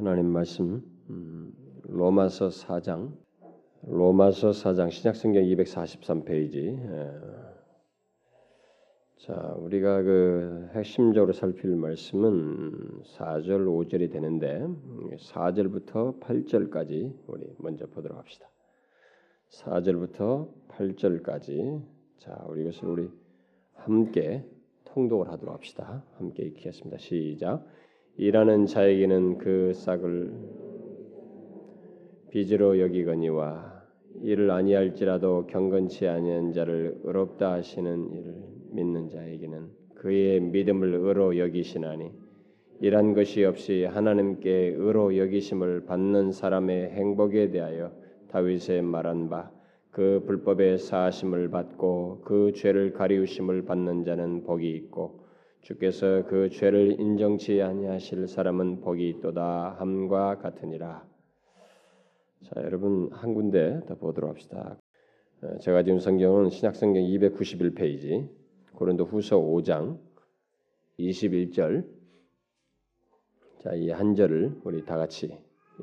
하나님 말씀 음, 로마서 4장 로마서 4장 신약성경 243페이지 예. 자 우리가 그 핵심적으로 살필 말씀은 4절 5절이 되는데 4절부터 8절까지 우리 먼저 보도록 합시다. 4절부터 8절까지 자 우리 이것을 우리 함께 통독을 하도록 합시다. 함께 읽겠습니다. 시작. 일하는 자에게는 그 싹을 빚으로 여기거니와 이를 아니할지라도 경건치 아니한 자를 의롭다 하시는 이를 믿는 자에게는 그의 믿음을 의로 여기시나니 이란 것이 없이 하나님께 의로 여기심을 받는 사람의 행복에 대하여 다윗의 말한 바 그 불법의 사하심을 받고 그 죄를 가리우심을 받는 자는 복이 있고 주께서 그 죄를 인정치 아니하실 사람은 복이 있도다 함과 같으니라. 자, 여러분 한 군데 더 보도록 합시다. 어, 제가 지금 성경은 신약 성경 291페이지 고린도 후서 5장 21절 자, 이 한 절을 우리 다 같이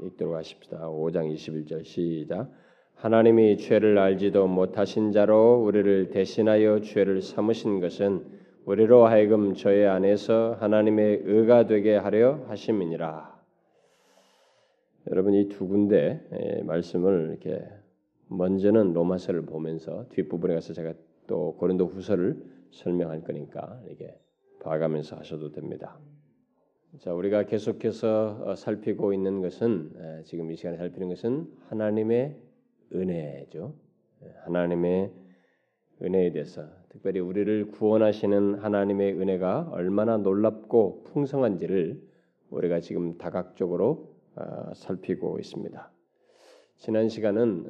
읽도록 하십시다. 5장 21절 시작. 하나님이 죄를 알지도 못하신 자로 우리를 대신하여 죄를 삼으신 것은 우리로 하여금 저의 안에서 하나님의 의가 되게 하려 하심이니라. 여러분 이 두 군데 말씀을 이렇게 먼저는 로마서를 보면서 뒷부분에 가서 제가 또 고린도 후서를 설명할 거니까 이게 봐가면서 하셔도 됩니다. 자, 우리가 계속해서 어, 살피고 있는 것은 지금 이 시간에 살피는 것은 하나님의 은혜죠. 하나님의 은혜에 대해서 특별히 우리를 구원하시는 하나님의 은혜가 얼마나 놀랍고 풍성한지를 우리가 지금 다각적으로 어, 살피고 있습니다. 지난 시간은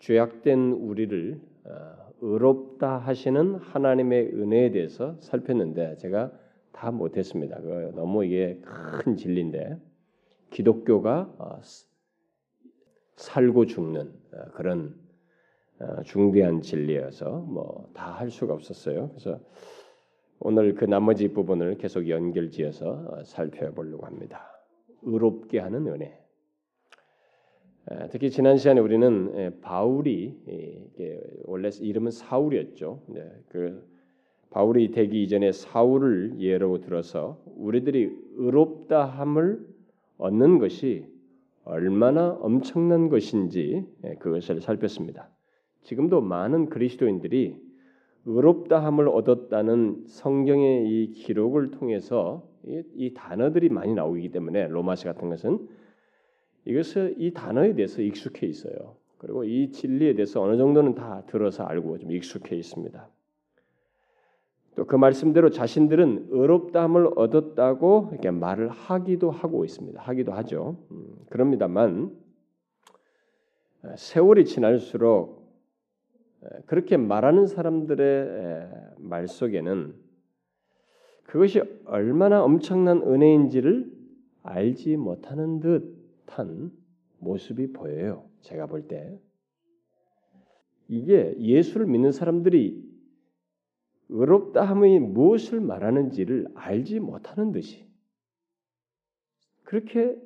죄악된 우리를 어, 의롭다 하시는 하나님의 은혜에 대해서 살폈는데 제가 다 못했습니다. 너무 이게 큰 진리인데 기독교가 어, 살고 죽는 그런 중대한 진리여서 뭐 다 할 수가 없었어요. 그래서 오늘 그 나머지 부분을 계속 연결지어서 살펴보려고 합니다. 의롭게 하는 은혜. 특히 지난 시간에 우리는 바울이 원래 이름은 사울이었죠. 네, 그 바울이 되기 이전에 사울을 예로 들어서 우리들이 의롭다함을 얻는 것이 얼마나 엄청난 것인지 그것을 살폈습니다. 지금도 많은 그리스도인들이 의롭다함을 얻었다는 성경의 이 기록을 통해서 이, 이 단어들이 많이 나오기 때문에 로마서 같은 것은 이것을 이 단어에 대해서 익숙해 있어요. 그리고 이 진리에 대해서 어느 정도는 다 들어서 알고 좀 익숙해 있습니다. 또 그 말씀대로 자신들은 의롭다함을 얻었다고 이렇게 말을 하기도 하고 있습니다. 하기도 하죠. 음, 그럽니다만 세월이 지날수록 그렇게 말하는 사람들의 말 속에는 그것이 얼마나 엄청난 은혜인지를 알지 못하는 듯한 모습이 보여요. 제가 볼 때. 이게 예수를 믿는 사람들이 의롭다 함이 무엇을 말하는지를 알지 못하는 듯이 그렇게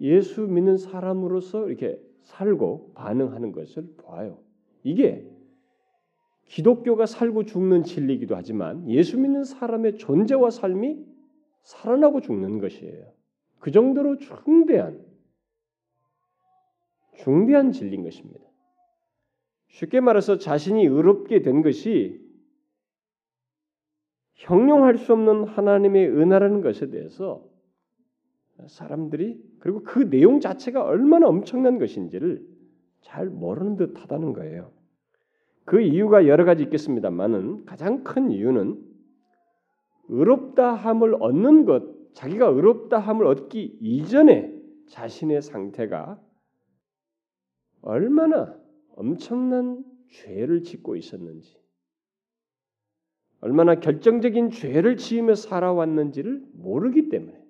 예수 믿는 사람으로서 이렇게 살고 반응하는 것을 봐요. 이게 기독교가 살고 죽는 진리이기도 하지만 예수 믿는 사람의 존재와 삶이 살아나고 죽는 것이에요. 그 정도로 중대한 중대한 진리인 것입니다. 쉽게 말해서 자신이 의롭게 된 것이 형용할 수 없는 하나님의 은혜라는 것에 대해서 사람들이 그리고 그 내용 자체가 얼마나 엄청난 것인지를 잘 모르는 듯하다는 거예요. 그 이유가 여러 가지 있겠습니다만은 가장 큰 이유는 의롭다함을 얻는 것, 자기가 의롭다함을 얻기 이전에 자신의 상태가 얼마나 엄청난 죄를 짓고 있었는지, 얼마나 결정적인 죄를 지으며 살아왔는지를 모르기 때문에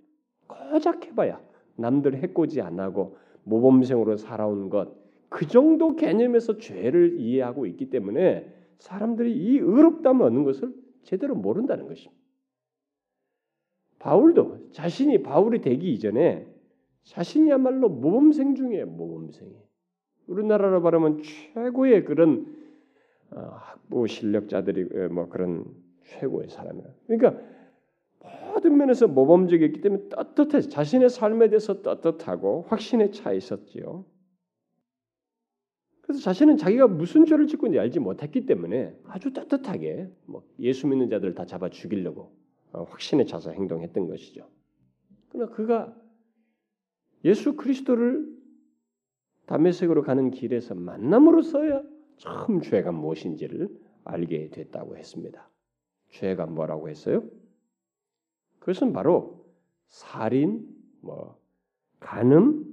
고작 해봐야 남들 해코지 안 하고 모범생으로 살아온 것, 그 정도 개념에서 죄를 이해하고 있기 때문에 사람들이 이 의롭다함을 얻는 것을 제대로 모른다는 것입니다. 바울도 자신이 바울이 되기 이전에 자신이야말로 모범생 중에 모범생이. 우리나라로 말하면 최고의 그런 어, 학부 실력자들이 뭐 그런 최고의 사람이야. 그러니까 모든 면에서 모범적이었기 때문에 떳떳해 자신의 삶에 대해서 떳떳하고 확신에 차 있었지요. 그래서 자신은 자기가 무슨 죄를 짓고 있는지 알지 못했기 때문에 아주 떳떳하게 뭐 예수 믿는 자들 다 잡아 죽이려고 어, 확신에 차서 행동했던 것이죠. 그러나 그가 예수 그리스도를 담메색으로 가는 길에서 만남으로써야 처음 죄가 무엇인지를 알게 됐다고 했습니다. 죄가 뭐라고 했어요? 그것은 바로 살인, 뭐 간음,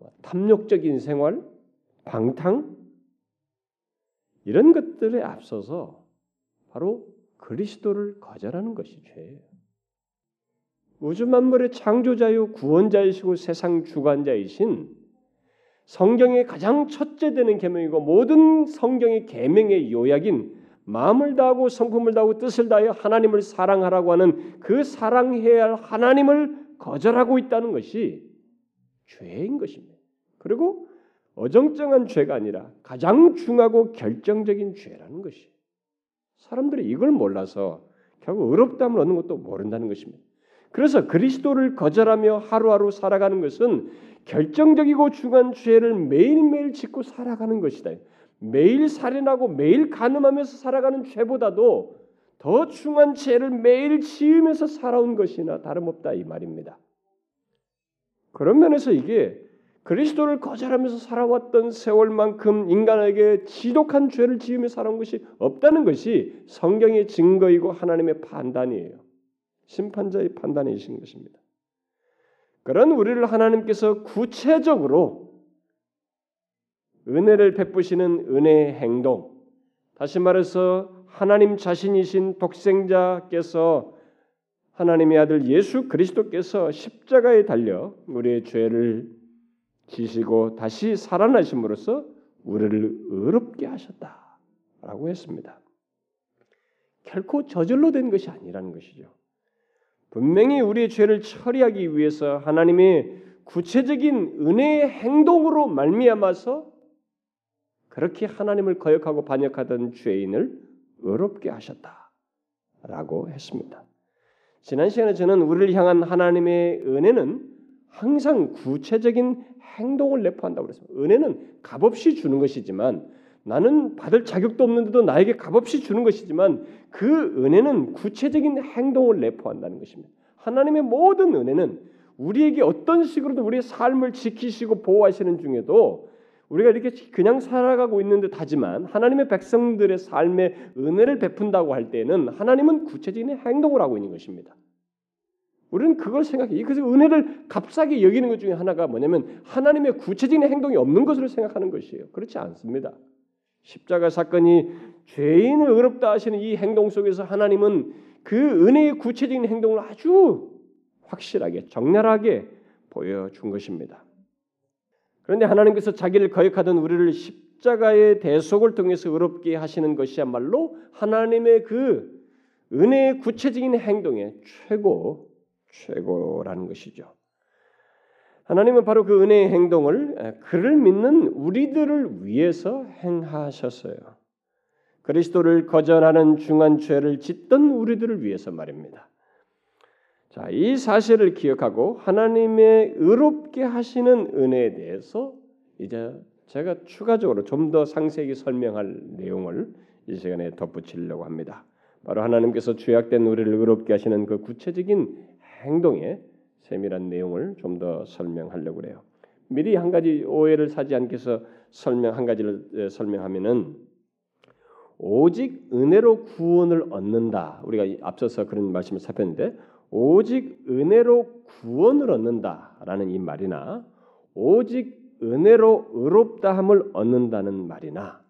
뭐 탐욕적인 생활, 방탕 이런 것들에 앞서서 바로 그리스도를 거절하는 것이 죄예요. 우주 만물의 창조자요 구원자이시고 세상 주관자이신 성경의 가장 첫째 되는 계명이고 모든 성경의 계명의 요약인 마음을 다하고 성품을 다하고 뜻을 다하여 하나님을 사랑하라고 하는 그 사랑해야 할 하나님을 거절하고 있다는 것이 죄인 것입니다. 그리고 어정쩡한 죄가 아니라 가장 중하고 결정적인 죄라는 것이 사람들이 이걸 몰라서 결국 의롭다함을 얻는 것도 모른다는 것입니다. 그래서 그리스도를 거절하며 하루하루 살아가는 것은 결정적이고 중한 죄를 매일매일 짓고 살아가는 것이다. 매일 살인하고 매일 간음하면서 살아가는 죄보다도 더 중한 죄를 매일 지으면서 살아온 것이나 다름없다 이 말입니다. 그런 면에서 이게 그리스도를 거절하면서 살아왔던 세월만큼 인간에게 지독한 죄를 지으며 살아온 것이 없다는 것이 성경의 증거이고 하나님의 판단이에요. 심판자의 판단이신 것입니다. 그런 우리를 하나님께서 구체적으로 은혜를 베푸시는 은혜의 행동, 다시 말해서 하나님 자신이신 독생자께서 하나님의 아들 예수 그리스도께서 십자가에 달려 우리의 죄를 지시고 다시 살아나심으로써 우리를 의롭게 하셨다라고 했습니다. 결코 저절로 된 것이 아니라는 것이죠. 분명히 우리의 죄를 처리하기 위해서 하나님의 구체적인 은혜의 행동으로 말미암아서 그렇게 하나님을 거역하고 반역하던 죄인을 의롭게 하셨다라고 했습니다. 지난 시간에 저는 우리를 향한 하나님의 은혜는 항상 구체적인 행동을 내포한다고 그랬습니다. 은혜는 값없이 주는 것이지만 나는 받을 자격도 없는데도 나에게 값없이 주는 것이지만 그 은혜는 구체적인 행동을 내포한다는 것입니다. 하나님의 모든 은혜는 우리에게 어떤 식으로도 우리의 삶을 지키시고 보호하시는 중에도 우리가 이렇게 그냥 살아가고 있는 듯 하지만 하나님의 백성들의 삶에 은혜를 베푼다고 할 때는 하나님은 구체적인 행동을 하고 있는 것입니다. 우리는 그걸 생각해. 그래서 은혜를 값싸게 여기는 것 중에 하나가 뭐냐면 하나님의 구체적인 행동이 없는 것으로 생각하는 것이에요. 그렇지 않습니다. 십자가 사건이 죄인을 의롭다 하시는 이 행동 속에서 하나님은 그 은혜의 구체적인 행동을 아주 확실하게 적나라하게 보여준 것입니다. 그런데 하나님께서 자기를 거역하던 우리를 십자가의 대속을 통해서 의롭게 하시는 것이야말로 하나님의 그 은혜의 구체적인 행동의 최고 최고라는 것이죠. 하나님은 바로 그 은혜의 행동을 그를 믿는 우리들을 위해서 행하셨어요. 그리스도를 거절하는 중한 죄를 짓던 우리들을 위해서 말입니다. 자, 이 사실을 기억하고 하나님의 의롭게 하시는 은혜에 대해서 이제 제가 추가적으로 좀 더 상세히 설명할 내용을 이 시간에 덧붙이려고 합니다. 바로 하나님께서 죄악된 우리를 의롭게 하시는 그 구체적인 행동의 세밀한 내용을 좀 더 설명하려고 그래요. 미리 한 가지 오해를 사지 않게 해서 설명 한 가지를 설명하면은 오직 은혜로 구원을 얻는다. 우리가 앞서서 그런 말씀을 살폈는데 오직 은혜로 구원을 얻는다라는 이 말이나 오직 은혜로 의롭다함을 얻는다는 말이나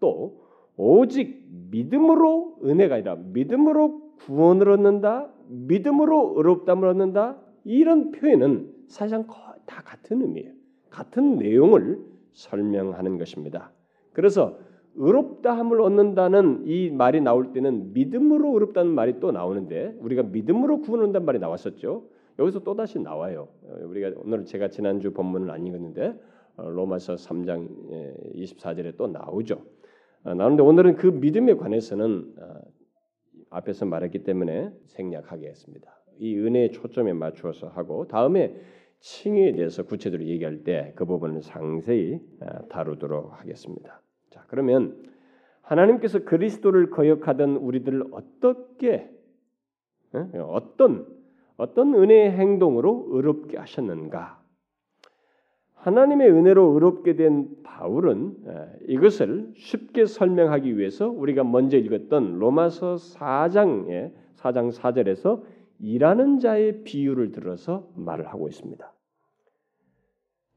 또 오직 믿음으로 은혜가 아니라 믿음으로 구원을 얻는다, 믿음으로 의롭다함을 얻는다 이런 표현은 사실상 다 같은 의미예요. 같은 내용을 설명하는 것입니다. 그래서 의롭다함을 얻는다는 이 말이 나올 때는 믿음으로 의롭다는 말이 또 나오는데 우리가 믿음으로 구원한다는 말이 나왔었죠. 여기서 또 다시 나와요. 어, 우리가 오늘 제가 지난주 본문을 안 읽었는데 어, 로마서 3장 24절에 또 나오죠. 어, 나오는데 오늘은 그 믿음에 관해서는 앞에서 말했기 때문에 생략하게 했습니다. 이 은혜의 초점에 맞추어서 하고 다음에 칭의에 대해서 구체적으로 얘기할 때 그 부분을 상세히 다루도록 하겠습니다. 자, 그러면 하나님께서 그리스도를 거역하던 우리들을 어떻게 어떤 어떤 은혜의 행동으로 의롭게 하셨는가? 하나님의 은혜로 의롭게 된 바울은 이것을 쉽게 설명하기 위해서 우리가 먼저 읽었던 로마서 4장의 4장 4절에서 일하는 자의 비유를 들어서 말을 하고 있습니다.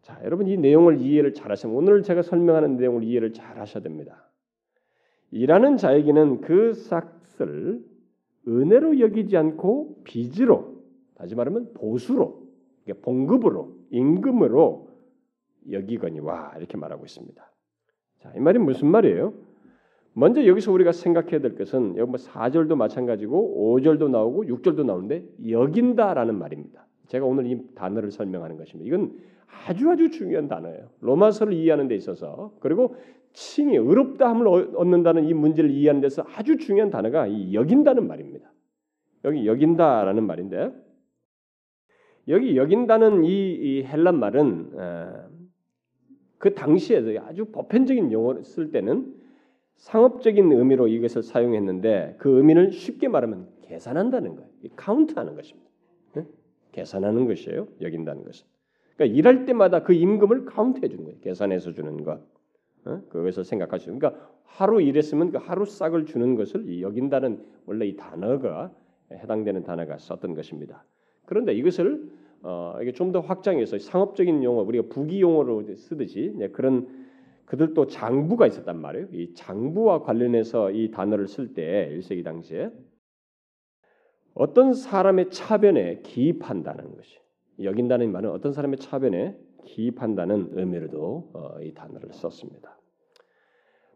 자, 여러분 이 내용을 이해를 잘 하시면 오늘 제가 설명하는 내용을 이해를 잘 하셔야 됩니다. 일하는 자에게는 그 삭을 은혜로 여기지 않고 빚으로 다시 말하면 보수로 봉급으로 임금으로 여기거니와 이렇게 말하고 있습니다. 자, 이 말이 무슨 말이에요? 먼저 여기서 우리가 생각해야 될 것은 여기 뭐 4절도 마찬가지고 5절도 나오고 6절도 나오는데 여긴다라는 말입니다. 제가 오늘 이 단어를 설명하는 것입니다. 이건 아주 아주 중요한 단어예요. 로마서를 이해하는 데 있어서 그리고 칭이 의롭다함을 얻는다는 이 문제를 이해하는 데서 아주 중요한 단어가 이 여긴다는 말입니다. 여기 여긴다라는 말인데 여기 여긴다는 이, 이 헬란 말은 어, 그 당시에 아주 보편적인 용어를 쓸 때는 상업적인 의미로 이것을 사용했는데 그 의미를 쉽게 말하면 계산한다는 거예요. 카운트하는 것입니다. 네? 계산하는 것이에요. 여긴다는 것은. 그러니까 일할 때마다 그 임금을 카운트해 주는 거예요. 계산해서 주는 것. 어? 그것을 생각하시죠. 그러니까 하루 일했으면 그 하루 싹을 주는 것을 여긴다는 원래 이 단어가 해당되는 단어가 썼던 것입니다. 그런데 이것을 어, 이게 좀 더 확장해서 상업적인 용어 우리가 부기 용어로 쓰듯이 네, 그런 그들도 장부가 있었단 말이에요. 이 장부와 관련해서 이 단어를 쓸 때 1세기 당시에 어떤 사람의 차변에 기입한다는 것이 여긴다는 말은 어떤 사람의 차변에 기입한다는 의미로도 어, 이 단어를 썼습니다.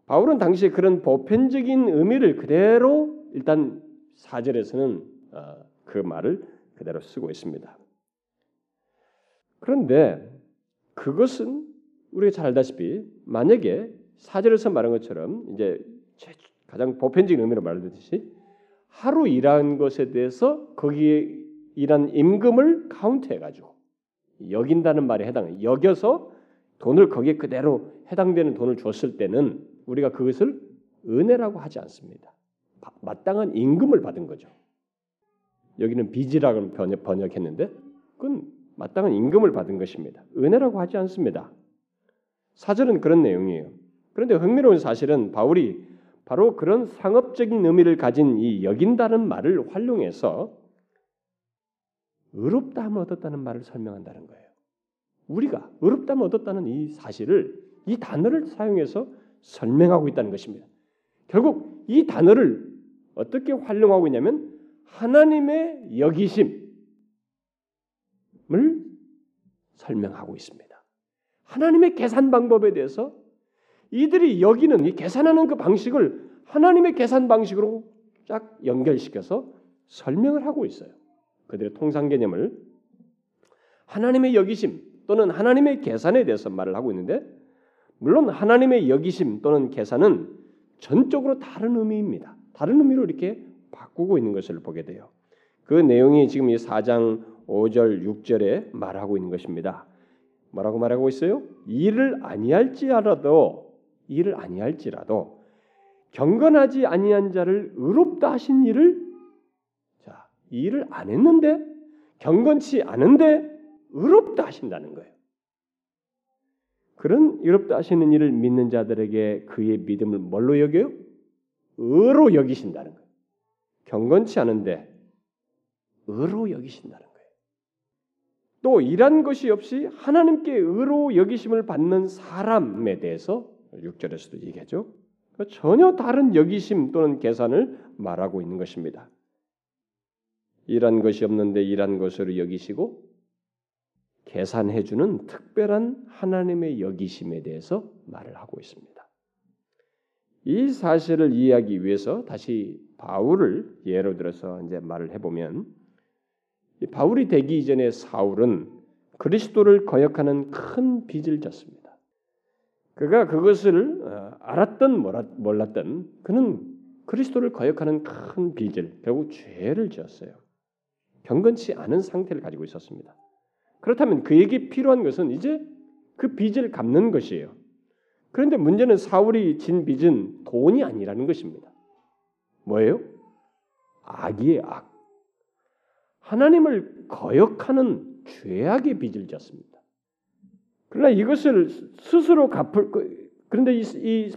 바울은 당시에 그런 보편적인 의미를 그대로 일단 사절에서는 어, 그 말을 그대로 쓰고 있습니다. 그런데 그것은 우리가 잘 알다시피 만약에 사절에서 말한 것처럼 이제 가장 보편적인 의미로 말하듯이 하루 일한 것에 대해서 거기에 일한 임금을 카운트해 가지고 여긴다는 말에 해당 여겨서 돈을 거기에 그대로 해당되는 돈을 줬을 때는 우리가 그것을 은혜라고 하지 않습니다. 마땅한 임금을 받은 거죠. 여기는 빚이라고 번역, 번역했는데 그건 마땅한 임금을 받은 것입니다. 은혜라고 하지 않습니다. 사절은 그런 내용이에요. 그런데 흥미로운 사실은 바울이 바로 그런 상업적인 의미를 가진 이 여긴다는 말을 활용해서 의롭다함을 얻었다는 말을 설명한다는 거예요. 우리가 의롭다함을 얻었다는 이 사실을 이 단어를 사용해서 설명하고 있다는 것입니다. 결국 이 단어를 어떻게 활용하고 있냐면 하나님의 여기심 을 설명하고 있습니다. 하나님의 계산 방법에 대해서 이들이 여기는 이 계산하는 그 방식을 하나님의 계산 방식으로 쫙 연결시켜서 설명을 하고 있어요. 그들의 통상 개념을 하나님의 여기심 또는 하나님의 계산에 대해서 말을 하고 있는데 물론 하나님의 여기심 또는 계산은 전적으로 다른 의미입니다. 다른 의미로 이렇게 바꾸고 있는 것을 보게 돼요. 그 내용이 지금 이 4장 5절 6절에 말하고 있는 것입니다. 뭐라고 말하고 있어요? 일을 아니할지라도 일을 아니할지라도 경건하지 아니한 자를 의롭다 하신 일을 자, 일을 안 했는데 경건치 않은데 의롭다 하신다는 거예요. 그런 의롭다 하시는 일을 믿는 자들에게 그의 믿음을 뭘로 여겨요? 의로 여기신다는 거예요. 경건치 않은데 의로 여기신다는 거예요. 또 이런 것이 없이 하나님께 의로 여기심을 받는 사람에 대해서 6절에서도 얘기하죠. 그러니까 전혀 다른 여기심 또는 계산을 말하고 있는 것입니다. 일한 것이 없는데 일한 것으로 여기시고 계산해 주는 특별한 하나님의 여기심에 대해서 말을 하고 있습니다. 이 사실을 이해하기 위해서 다시 바울을 예로 들어서 이제 말을 해보면 바울이 되기 이전에 사울은 그리스도를 거역하는 큰 빚을 졌습니다. 그가 그것을 어, 알았던 몰랐던 그는 그리스도를 거역하는 큰 빚을 결국 죄를 지었어요. 경건치 않은 상태를 가지고 있었습니다. 그렇다면 그에게 필요한 것은 이제 그 빚을 갚는 것이에요. 그런데 문제는 사울이 진 빚은 돈이 아니라는 것입니다. 뭐예요? 악이에요, 악. 하나님을 거역하는 죄악의 빚을 졌습니다. 그러나 이것을 스스로 갚을 그런데 이, 이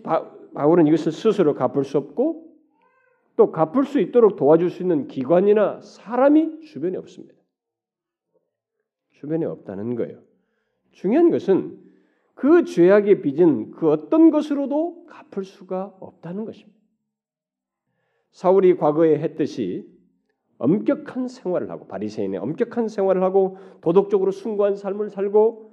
바울은 이것을 스스로 갚을 수 없고 또 갚을 수 있도록 도와줄 수 있는 기관이나 사람이 주변에 없습니다. 주변에 없다는 거예요. 중요한 것은 그 죄악의 빚은 그 어떤 것으로도 갚을 수가 없다는 것입니다. 사울이 과거에 했듯이 엄격한 생활을 하고 바리새인의 엄격한 생활을 하고 도덕적으로 숭고한 삶을 살고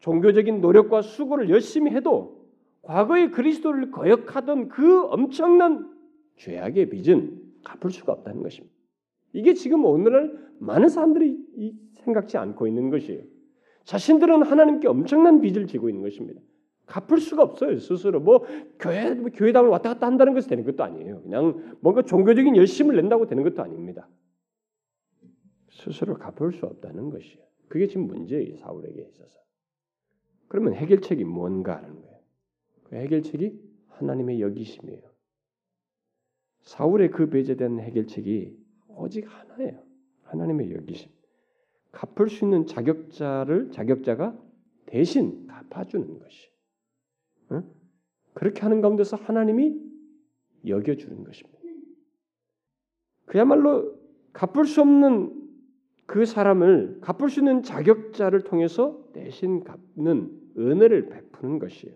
종교적인 노력과 수고를 열심히 해도 과거의 그리스도를 거역하던 그 엄청난 죄악의 빚은 갚을 수가 없다는 것입니다. 이게 지금 오늘날 많은 사람들이 생각지 않고 있는 것이에요. 자신들은 하나님께 엄청난 빚을 지고 있는 것입니다. 갚을 수가 없어요 스스로 뭐 교회 뭐 교회당을 왔다 갔다 한다는 것이 되는 것도 아니에요. 그냥 뭔가 종교적인 열심을 낸다고 되는 것도 아닙니다. 스스로 갚을 수 없다는 것이에요. 그게 지금 문제예요 사울에게 있어서. 그러면 해결책이 뭔가 하는 거예요. 그 해결책이 하나님의 여기심이에요. 사울의 그 배제된 해결책이 오직 하나예요. 하나님의 여기심. 갚을 수 있는 자격자를 자격자가 대신 갚아주는 것이. 응? 그렇게 하는 가운데서 하나님이 여겨주는 것입니다. 그야말로 갚을 수 없는 그 사람을 갚을 수 있는 자격자를 통해서 대신 갚는 은혜를 베푸는 것이에요.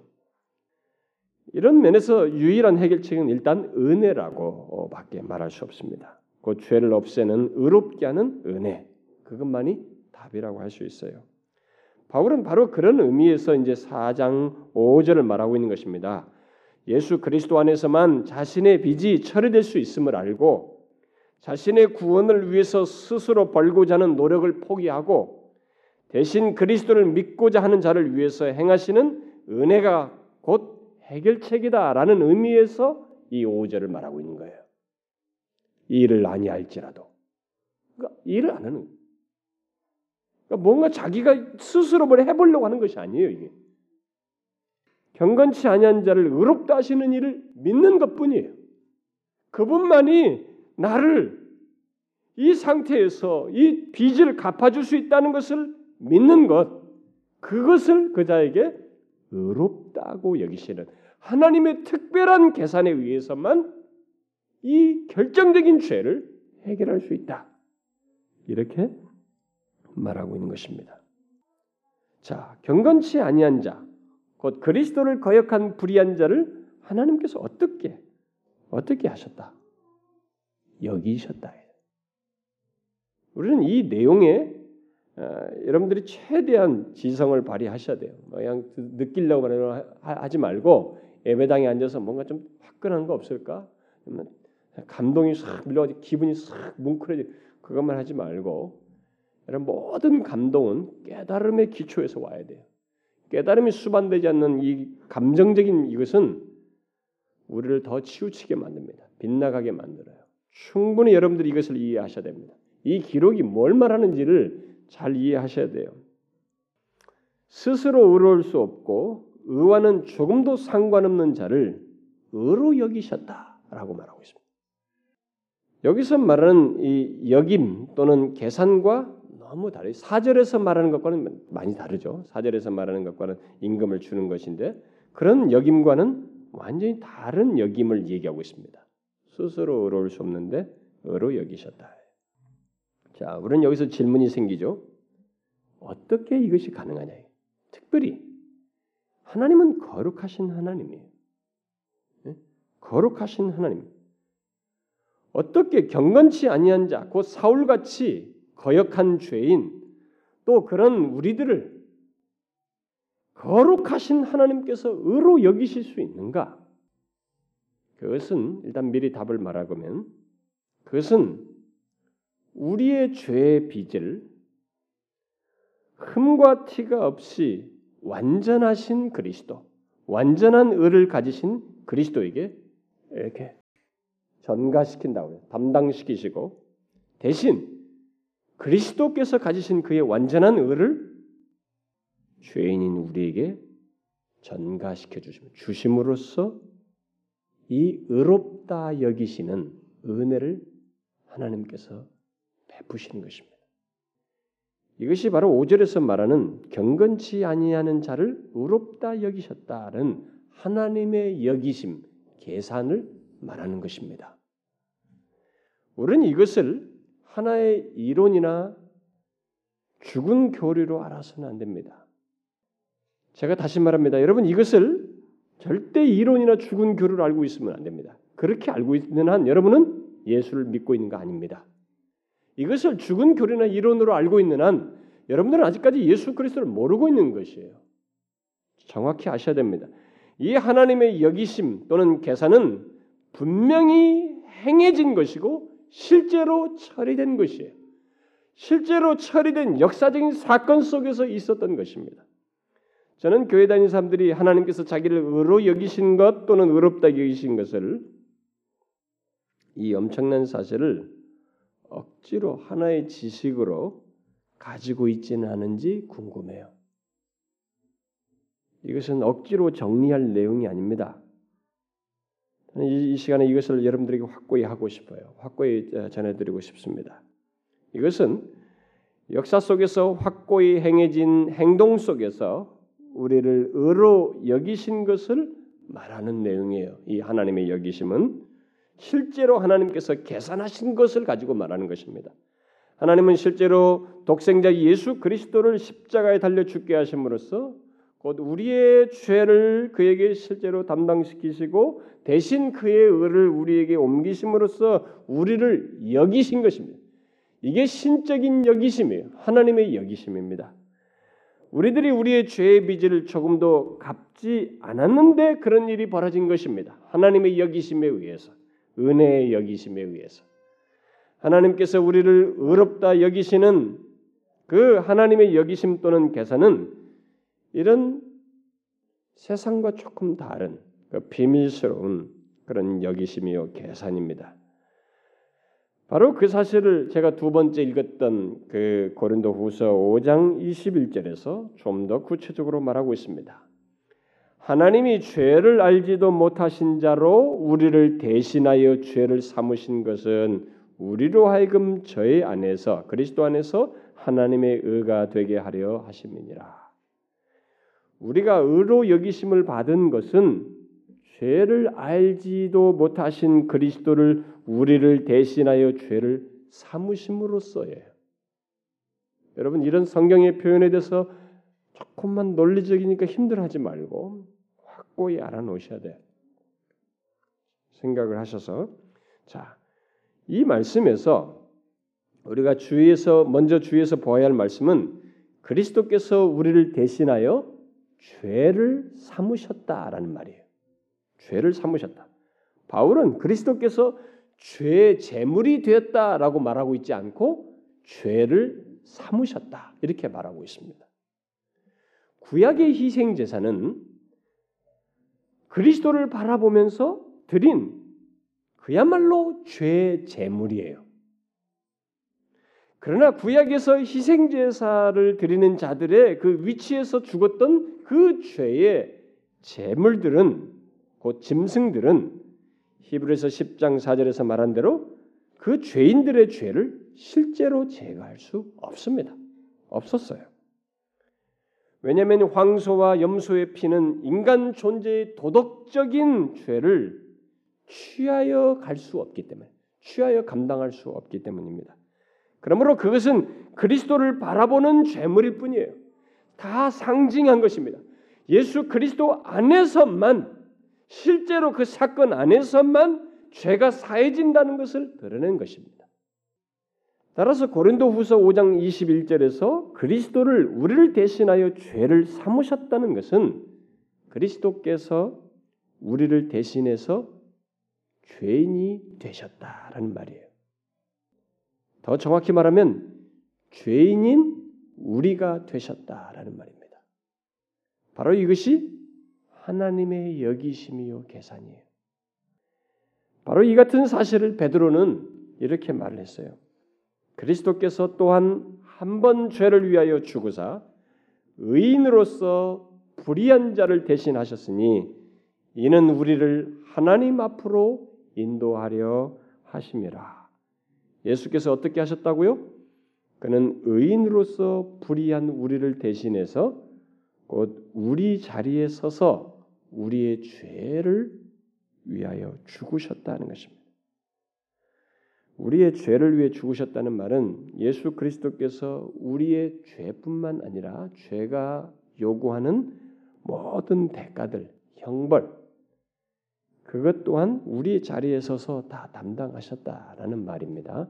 이런 면에서 유일한 해결책은 일단 은혜라고 밖에 말할 수 없습니다. 그 죄를 없애는 의롭게 하는 은혜. 그것만이 답이라고 할 수 있어요. 바울은 바로 그런 의미에서 이제 4장 5절을 말하고 있는 것입니다. 예수 그리스도 안에서만 자신의 빚이 처리될 수 있음을 알고 자신의 구원을 위해서 스스로 벌고자 하는 노력을 포기하고 대신 그리스도를 믿고자 하는 자를 위해서 행하시는 은혜가 곧 해결책이다라는 의미에서 이 5절을 말하고 있는 거예요. 일을 아니 할지라도 그러니까 일을 안 하는 그러니까 뭔가 자기가 스스로 뭘 해보려고 하는 것이 아니에요 이게 경건치 아니한 자를 의롭다 하시는 일을 믿는 것뿐이에요. 그분만이 나를 이 상태에서 이 빚을 갚아줄 수 있다는 것을 믿는 것, 그것을 그 자에게 의롭다고 여기시는 하나님의 특별한 계산에 의해서만 이 결정적인 죄를 해결할 수 있다. 이렇게 말하고 있는 것입니다. 자, 경건치 아니한 자, 곧 그리스도를 거역한 불의한 자를 하나님께서 어떻게 어떻게 하셨다? 여기셨다. 우리는 이 내용에 어, 여러분들이 최대한 지성을 발휘하셔야 돼요. 뭐 그냥 느끼려고 하지 말고 예배당에 앉아서 뭔가 좀 화끈한 거 없을까? 감동이 싹 밀려가지고 기분이 싹 뭉클해지 그것만 하지 말고 여러분 모든 감동은 깨달음의 기초에서 와야 돼요. 깨달음이 수반되지 않는 이 감정적인 이것은 우리를 더 치우치게 만듭니다. 빗나가게 만들어요. 충분히 여러분들이 이것을 이해하셔야 됩니다. 이 기록이 뭘 말하는지를 잘 이해하셔야 돼요. 스스로 의로울 수 없고 의와는 조금도 상관없는 자를 의로 여기셨다라고 말하고 있습니다. 여기서 말하는 이 여김 또는 계산과 너무 다르요. 사절에서 말하는 것과는 많이 다르죠. 사절에서 말하는 것과는 임금을 주는 것인데 그런 여김과는 완전히 다른 여김을 얘기하고 있습니다. 스스로 의로울 수 없는데 의로 여기셨다. 자, 우리는 여기서 질문이 생기죠. 어떻게 이것이 가능하냐? 특별히 하나님은 거룩하신 하나님이에요. 네? 거룩하신 하나님. 어떻게 경건치 아니한 자, 곧 사울같이 거역한 죄인 또 그런 우리들을 거룩하신 하나님께서 의로 여기실 수 있는가? 그것은 일단 미리 답을 말하면 그것은 우리의 죄의 빚을 흠과 티가 없이 완전하신 그리스도, 완전한 의를 가지신 그리스도에게 이렇게 전가시킨다고요. 담당시키시고 대신 그리스도께서 가지신 그의 완전한 의를 죄인인 우리에게 전가시켜 주시면 주심으로써 이 의롭다 여기시는 은혜를 하나님께서 베푸시는 것입니다. 이것이 바로 5절에서 말하는 경건치 아니하는 자를 의롭다 여기셨다는 하나님의 여기심, 계산을 말하는 것입니다. 우리는 이것을 하나의 이론이나 죽은 교리로 알아서는 안 됩니다. 제가 다시 말합니다. 여러분 이것을 절대 이론이나 죽은 교리로 알고 있으면 안 됩니다. 그렇게 알고 있는 한 여러분은 예수를 믿고 있는 거 아닙니다. 이것을 죽은 교리나 이론으로 알고 있는 한 여러분들은 아직까지 예수 그리스도를 모르고 있는 것이에요. 정확히 아셔야 됩니다. 이 하나님의 여기심 또는 계산은 분명히 행해진 것이고 실제로 처리된 것이에요. 실제로 처리된 역사적인 사건 속에서 있었던 것입니다. 저는 교회 다니는 사람들이 하나님께서 자기를 의로 여기신 것 또는 의롭다 여기신 것을 이 엄청난 사실을 억지로 하나의 지식으로 가지고 있지는 않은지 궁금해요. 이것은 억지로 정리할 내용이 아닙니다. 이, 이 시간에 이것을 여러분들에게 확고히 하고 싶어요. 확고히 어, 전해드리고 싶습니다. 이것은 역사 속에서 확고히 행해진 행동 속에서 우리를 의로 여기신 것을 말하는 내용이에요. 이 하나님의 여기심은 실제로 하나님께서 계산하신 것을 가지고 말하는 것입니다. 하나님은 실제로 독생자 예수 그리스도를 십자가에 달려 죽게 하심으로써 곧 우리의 죄를 그에게 실제로 담당시키시고 대신 그의 의를 우리에게 옮기심으로써 우리를 여기신 것입니다. 이게 신적인 여기심이에요. 하나님의 여기심입니다. 우리들이 우리의 죄의 빚을 조금도 갚지 않았는데 그런 일이 벌어진 것입니다. 하나님의 여기심에 의해서, 은혜의 여기심에 의해서. 하나님께서 우리를 의롭다 여기시는 그 하나님의 여기심 또는 계산은 이런 세상과 조금 다른 그 비밀스러운 그런 여기심이요 계산입니다. 바로 그 사실을 제가 두 번째 읽었던 그 고린도후서 5장 21절에서 좀 더 구체적으로 말하고 있습니다. 하나님이 죄를 알지도 못하신 자로 우리를 대신하여 죄를 삼으신 것은 우리로 하여금 저의 안에서 그리스도 안에서 하나님의 의가 되게 하려 하심이니라. 우리가 의로 여기심을 받은 것은 죄를 알지도 못하신 그리스도를 우리를 대신하여 죄를 삼으심으로써예요. 여러분 이런 성경의 표현에 대해서 조금만 논리적이니까 힘들어하지 말고 확고히 알아놓으셔야 돼. 생각을 하셔서 자, 이 말씀에서 우리가 주위에서 먼저 주위에서 보아야 할 말씀은 그리스도께서 우리를 대신하여 죄를 삼으셨다라는 말이에요. 죄를 삼으셨다. 바울은 그리스도께서 죄의 제물이 되었다라고 말하고 있지 않고 죄를 삼으셨다 이렇게 말하고 있습니다. 구약의 희생 제사는 그리스도를 바라보면서 드린 그야말로 죄의 제물이에요. 그러나 구약에서 희생 제사를 드리는 자들의 그 위치에서 죽었던 그 죄의 제물들은 곧 짐승들은 히브리서 10장 4절에서 말한 대로 그 죄인들의 죄를 실제로 제거할 수 없습니다. 없었어요. 왜냐하면 황소와 염소의 피는 인간 존재의 도덕적인 죄를 취하여 갈 수 없기 때문에 취하여 감당할 수 없기 때문입니다. 그러므로 그것은 그리스도를 바라보는 죄물일 뿐이에요. 다 상징한 것입니다. 예수 그리스도 안에서만 실제로 그 사건 안에서만 죄가 사해진다는 것을 드러낸 것입니다. 따라서 고린도후서 5장 21절에서 그리스도를 우리를 대신하여 죄를 삼으셨다는 것은 그리스도께서 우리를 대신해서 죄인이 되셨다라는 말이에요. 더 정확히 말하면 죄인인 우리가 되셨다라는 말입니다. 바로 이것이 하나님의 여기심이요 계산이에요. 바로 이 같은 사실을 베드로는 이렇게 말을 했어요. 그리스도께서 또한 한 번 죄를 위하여 죽으사 의인으로서 불의한 자를 대신하셨으니 이는 우리를 하나님 앞으로 인도하려 하심이라. 예수께서 어떻게 하셨다고요? 그는 의인으로서 불의한 우리를 대신해서 곧 우리 자리에 서서 우리의 죄를 위하여 죽으셨다는 것입니다. 우리의 죄를 위해 죽으셨다는 말은 예수 그리스도께서 우리의 죄뿐만 아니라 죄가 요구하는 모든 대가들, 형벌, 그것 또한 우리 자리에 서서 다 담당하셨다라는 말입니다.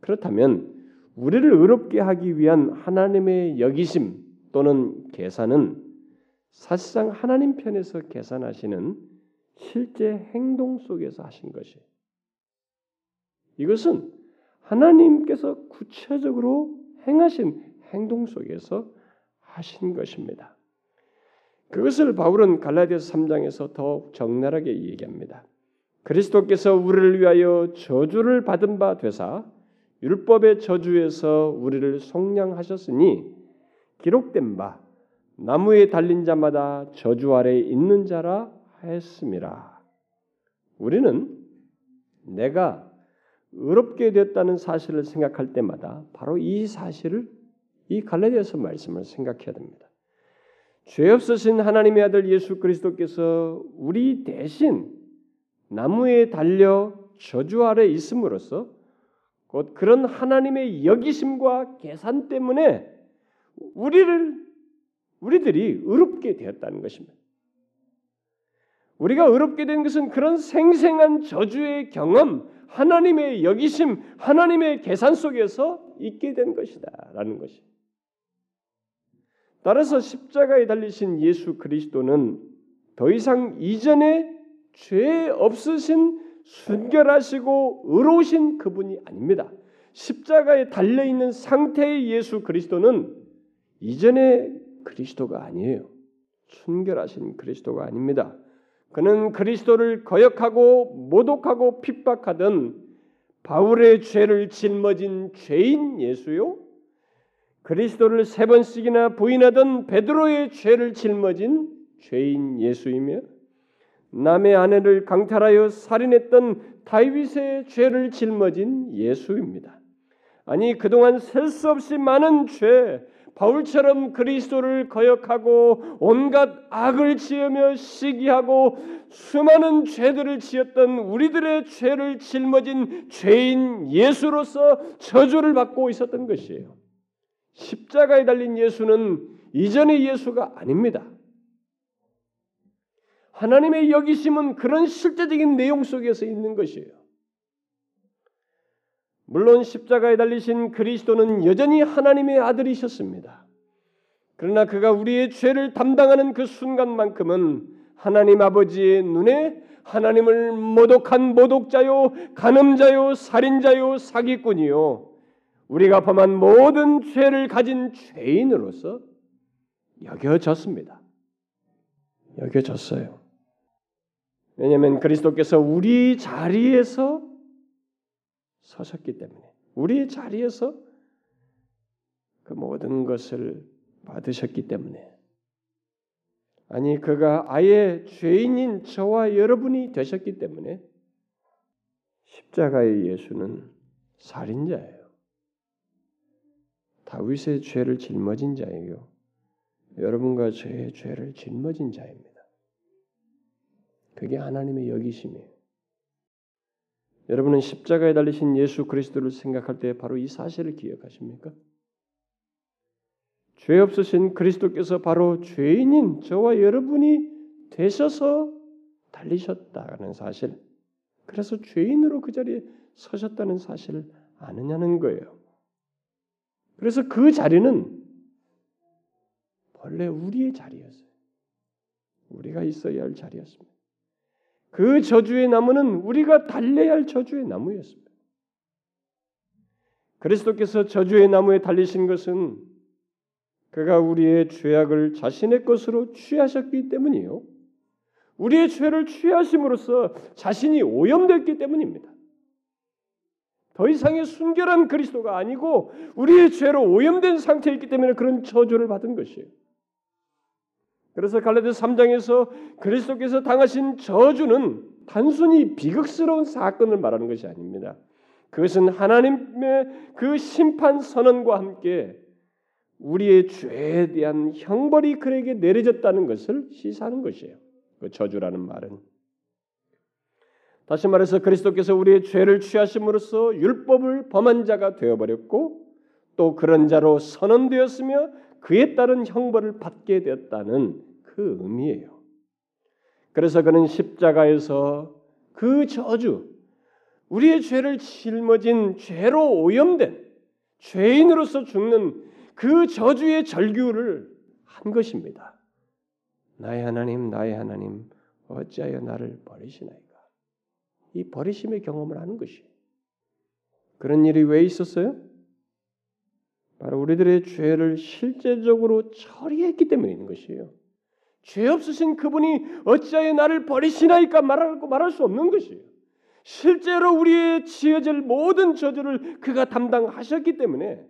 그렇다면 우리를 의롭게 하기 위한 하나님의 여기심 또는 계산은 사실상 하나님 편에서 계산하시는 실제 행동 속에서 하신 것이에요. 이것은 하나님께서 구체적으로 행하신 행동 속에서 하신 것입니다. 그것을 바울은 갈라디아서 3장에서 더 적나라하게 얘기합니다. 그리스도께서 우리를 위하여 저주를 받은 바 되사 율법의 저주에서 우리를 속량하셨으니 기록된 바 나무에 달린 자마다 저주 아래 있는 자라 하였음이라. 우리는 내가 의롭게 되었다는 사실을 생각할 때마다 바로 이 사실을 이 갈라디아서 말씀을 생각해야 됩니다. 죄 없으신 하나님의 아들 예수 그리스도께서 우리 대신 나무에 달려 저주 아래 있음으로써 곧 그런 하나님의 여기심과 계산 때문에 우리를 우리들이 의롭게 되었다는 것입니다. 우리가 의롭게 된 것은 그런 생생한 저주의 경험, 하나님의 여기심, 하나님의 계산 속에서 있게 된 것이다라는 것이. 따라서 십자가에 달리신 예수 그리스도는 더 이상 이전에 죄 없으신 순결하시고 의로우신 그분이 아닙니다. 십자가에 달려 있는 상태의 예수 그리스도는 이전의 그리스도가 아니에요. 순결하신 그리스도가 아닙니다. 그는 그리스도를 거역하고 모독하고 핍박하던 바울의 죄를 짊어진 죄인 예수요. 그리스도를 세 번씩이나 부인하던 베드로의 죄를 짊어진 죄인 예수이며 남의 아내를 강탈하여 살인했던 다윗의 죄를 짊어진 예수입니다. 아니 그동안 셀 수 없이 많은 죄, 바울처럼 그리스도를 거역하고 온갖 악을 지으며 시기하고 수많은 죄들을 지었던 우리들의 죄를 짊어진 죄인 예수로서 저주를 받고 있었던 것이에요. 십자가에 달린 예수는 이전의 예수가 아닙니다. 하나님의 여기심은 그런 실제적인 내용 속에서 있는 것이에요. 물론 십자가에 달리신 그리스도는 여전히 하나님의 아들이셨습니다. 그러나 그가 우리의 죄를 담당하는 그 순간만큼은 하나님 아버지의 눈에 하나님을 모독한 모독자요, 간음자요, 살인자요, 사기꾼이요, 우리가 범한 모든 죄를 가진 죄인으로서 여겨졌습니다. 여겨졌어요. 왜냐하면 그리스도께서 우리 자리에서 서셨기 때문에 우리 자리에서 그 모든 것을 받으셨기 때문에 아니 그가 아예 죄인인 저와 여러분이 되셨기 때문에 십자가의 예수는 살인자예요. 다윗의 죄를 짊어진 자예요. 여러분과 저의 죄를 짊어진 자입니다. 그게 하나님의 여기심이에요. 여러분은 십자가에 달리신 예수 그리스도를 생각할 때 바로 이 사실을 기억하십니까? 죄 없으신 그리스도께서 바로 죄인인 저와 여러분이 되셔서 달리셨다는 사실. 그래서 죄인으로 그 자리에 서셨다는 사실을 아느냐는 거예요. 그래서 그 자리는 원래 우리의 자리였어요. 우리가 있어야 할 자리였습니다. 그 저주의 나무는 우리가 달려야 할 저주의 나무였습니다. 그리스도께서 저주의 나무에 달리신 것은 그가 우리의 죄악을 자신의 것으로 취하셨기 때문이요. 우리의 죄를 취하심으로써 자신이 오염됐기 때문입니다. 더 이상의 순결한 그리스도가 아니고 우리의 죄로 오염된 상태였기 때문에 그런 저주를 받은 것이에요. 그래서 갈라디 3장에서 그리스도께서 당하신 저주는 단순히 비극스러운 사건을 말하는 것이 아닙니다. 그것은 하나님의 그 심판 선언과 함께 우리의 죄에 대한 형벌이 그에게 내려졌다는 것을 시사하는 것이에요. 그 저주라는 말은 다시 말해서 그리스도께서 우리의 죄를 취하심으로써 율법을 범한 자가 되어버렸고 또 그런 자로 선언되었으며 그에 따른 형벌을 받게 되었다는 그 의미예요. 그래서 그는 십자가에서 그 저주, 우리의 죄를 짊어진 죄로 오염된 죄인으로서 죽는 그 저주의 절규를 한 것입니다. 나의 하나님, 나의 하나님, 어찌하여 나를 버리시나이까? 이 버리심의 경험을 하는 것이 그런 일이 왜 있었어요? 바로 우리들의 죄를 실제적으로 처리했기 때문에 있는 것이에요. 죄 없으신 그분이 어찌하여 나를 버리시나이까 말하고 말할 수 없는 것이에요. 실제로 우리의 지어질 모든 저주를 그가 담당하셨기 때문에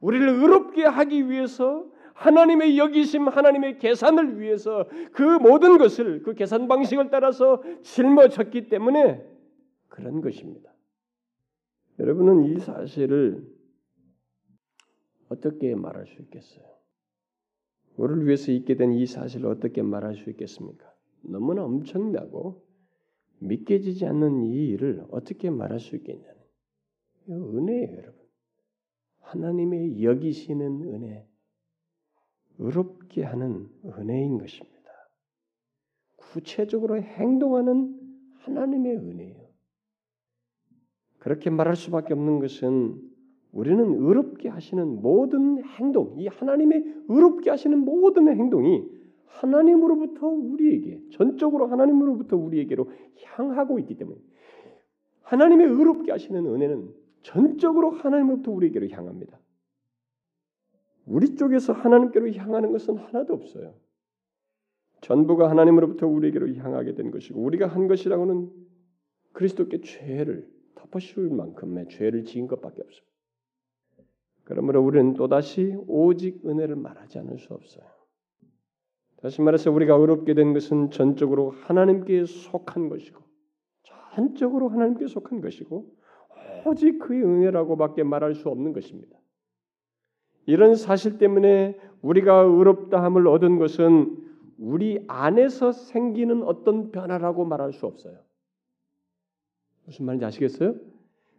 우리를 의롭게 하기 위해서 하나님의 여기심, 하나님의 계산을 위해서 그 모든 것을 그 계산 방식을 따라서 짊어졌기 때문에 그런 것입니다. 여러분은 이 사실을 어떻게 말할 수 있겠어요? 우리를 위해서 있게 된 이 사실을 어떻게 말할 수 있겠습니까? 너무나 엄청나고 믿겨지지 않는 이 일을 어떻게 말할 수 있겠냐는 은혜예요, 여러분. 하나님의 여기시는 은혜, 의롭게 하는 은혜인 것입니다. 구체적으로 행동하는 하나님의 은혜예요. 그렇게 말할 수밖에 없는 것은 우리는 의롭게 하시는 모든 행동, 이 하나님의 의롭게 하시는 모든 행동이 하나님으로부터 우리에게 전적으로 하나님으로부터 우리에게로 향하고 있기 때문에 하나님의 의롭게 하시는 은혜는 전적으로 하나님으로부터 우리에게로 향합니다. 우리 쪽에서 하나님께로 향하는 것은 하나도 없어요. 전부가 하나님으로부터 우리에게로 향하게 된 것이고 우리가 한 것이라고는 그리스도께 죄를 덮어씌울 만큼의 죄를 지은 것밖에 없습니다. 그러므로 우리는 또다시 오직 은혜를 말하지 않을 수 없어요. 다시 말해서 우리가 의롭게 된 것은 전적으로 하나님께 속한 것이고 전적으로 하나님께 속한 것이고 오직 그의 은혜라고밖에 말할 수 없는 것입니다. 이런 사실 때문에 우리가 의롭다함을 얻은 것은 우리 안에서 생기는 어떤 변화라고 말할 수 없어요. 무슨 말인지 아시겠어요?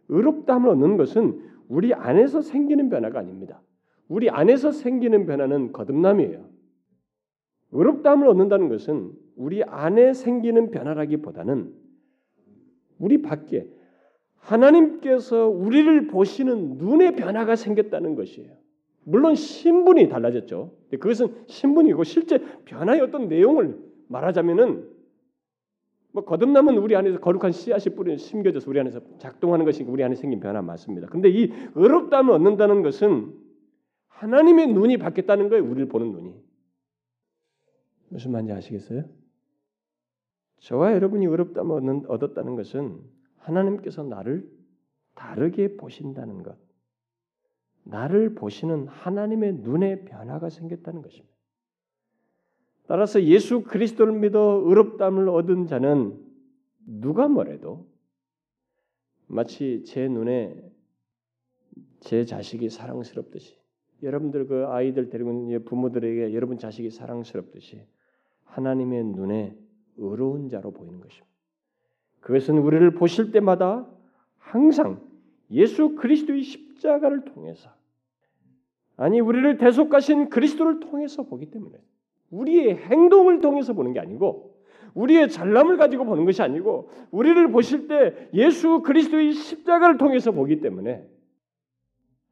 의롭다함을 얻는 것은 우리 안에서 생기는 변화가 아닙니다. 우리 안에서 생기는 변화는 거듭남이에요. 의롭다함을 얻는다는 것은 우리 안에 생기는 변화라기보다는 우리 밖에 하나님께서 우리를 보시는 눈의 변화가 생겼다는 것이에요. 물론 신분이 달라졌죠. 그것은 신분이고 실제 변화의 어떤 내용을 말하자면은 뭐 거듭남은 우리 안에서 거룩한 씨앗이 뿌리 심겨져서 우리 안에서 작동하는 것이 우리 안에 생긴 변화 맞습니다. 근데 이 의롭다함을 얻는다는 것은 하나님의 눈이 바뀌었다는 거예요. 우리를 보는 눈이. 무슨 말인지 아시겠어요? 저와 여러분이 의롭다함을 얻었다는 것은 하나님께서 나를 다르게 보신다는 것. 나를 보시는 하나님의 눈의 변화가 생겼다는 것입니다. 따라서 예수 그리스도를 믿어 의롭담을 얻은 자는 누가 뭐래도 마치 제 눈에 제 자식이 사랑스럽듯이 여러분들 그 아이들 데리고 있는 부모들에게 여러분 자식이 사랑스럽듯이 하나님의 눈에 의로운 자로 보이는 것입니다. 그것은 우리를 보실 때마다 항상 예수 그리스도의 십자가를 통해서 아니 우리를 대속하신 그리스도를 통해서 보기 때문에 우리의 행동을 통해서 보는 게 아니고 우리의 잘남을 가지고 보는 것이 아니고 우리를 보실 때 예수 그리스도의 십자가를 통해서 보기 때문에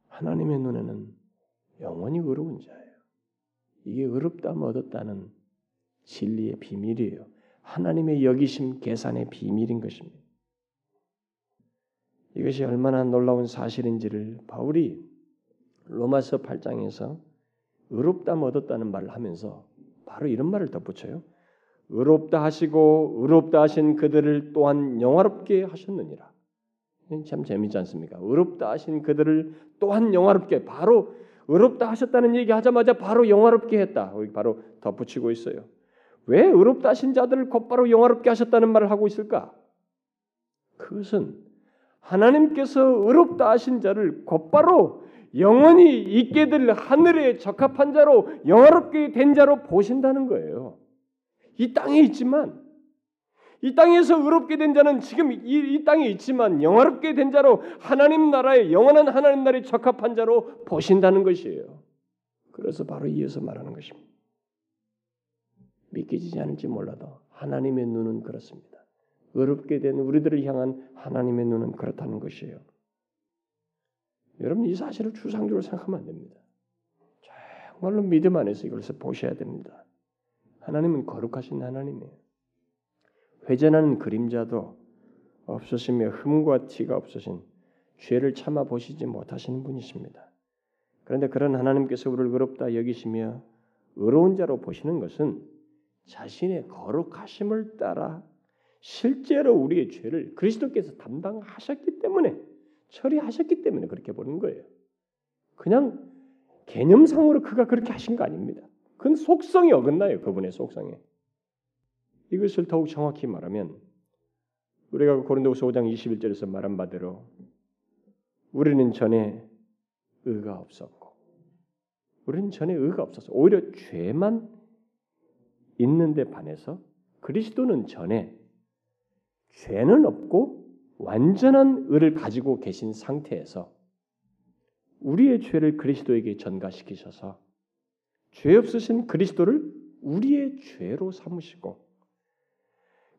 하나님의 눈에는 영원히 의로운 자예요. 이게 의롭다면 얻었다는 진리의 비밀이에요. 하나님의 여기심 계산의 비밀인 것입니다. 이것이 얼마나 놀라운 사실인지를 바울이 로마서 8장에서 의롭다 얻었다는 말을 하면서 바로 이런 말을 덧붙여요. 의롭다 하시고 의롭다 하신 그들을 또한 영화롭게 하셨느니라. 참 재미있지 않습니까? 의롭다 하신 그들을 또한 영화롭게 바로 의롭다 하셨다는 얘기 하자마자 바로 영화롭게 했다. 바로 덧붙이고 있어요. 왜 의롭다 하신 자들을 곧바로 영화롭게 하셨다는 말을 하고 있을까? 그것은 하나님께서 의롭다 하신 자를 곧바로 영원히 있게 될 하늘에 적합한 자로 영화롭게 된 자로 보신다는 거예요. 이 땅에 있지만 이 땅에서 의롭게 된 자는 지금 이, 이, 땅에 있지만 영화롭게 된 자로 하나님 나라에 영원한 하나님 나라에 적합한 자로 보신다는 것이에요. 그래서 바로 이어서 말하는 것입니다. 믿기지 않을지 몰라도 하나님의 눈은 그렇습니다. 의롭게 된 우리들을 향한 하나님의 눈은 그렇다는 것이에요. 여러분 이 사실을 추상적으로 생각하면 안 됩니다. 정말로 믿음 안에서 이것을 보셔야 됩니다. 하나님은 거룩하신 하나님이에요. 회전하는 그림자도 없으시며 흠과 티가 없으신 죄를 참아 보시지 못하시는 분이십니다. 그런데 그런 하나님께서 우리를 의롭다 여기시며 의로운 자로 보시는 것은 자신의 거룩하심을 따라 실제로 우리의 죄를 그리스도께서 담당하셨기 때문에 처리하셨기 때문에 그렇게 보는 거예요. 그냥 개념상으로 그가 그렇게 하신 거 아닙니다. 그건 속성이 어긋나요. 그분의 속성에. 이것을 더욱 정확히 말하면 우리가 고린도후서 5장 21절에서 말한 바대로 우리는 전에 의가 없었고 우리는 전에 의가 없었어. 오히려 죄만 있는데 반해서 그리스도는 전에 죄는 없고 완전한 의를 가지고 계신 상태에서 우리의 죄를 그리스도에게 전가시키셔서 죄 없으신 그리스도를 우리의 죄로 삼으시고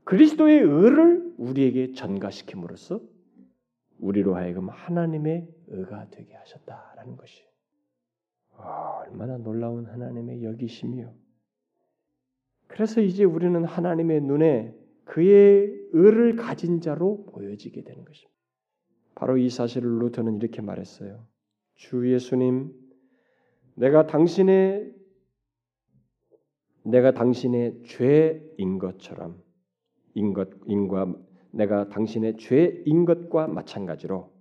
그리스도의 의를 우리에게 전가시킴으로써 우리로 하여금 하나님의 의가 되게 하셨다라는 것이 아, 얼마나 놀라운 하나님의 여기심이요. 그래서 이제 우리는 하나님의 눈에 그의 의를 가진 자로 보여지게 되는 것입니다. 바로 이 사실을 루터는 이렇게 말했어요. 주 예수님, 내가 당신의 내가 당신의 죄인 것처럼 인 것, 인과 내가 당신의 죄인 것과 마찬가지로